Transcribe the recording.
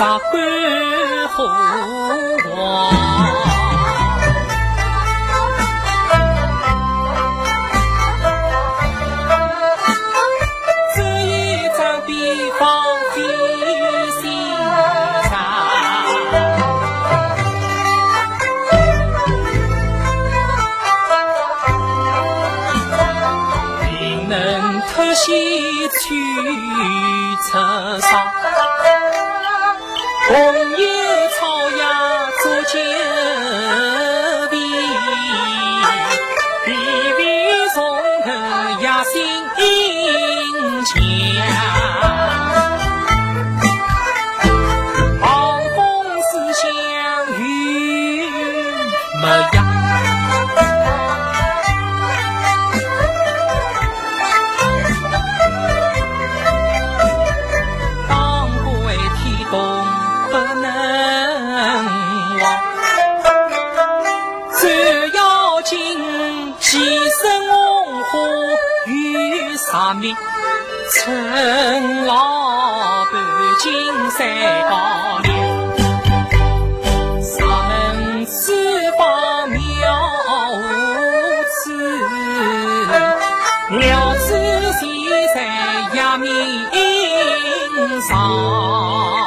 百般火啊。这一张地方非戏场能脱险去策杀红叶朝阳。立春老半进山高梁人生把苗和刺苗子系在一明上。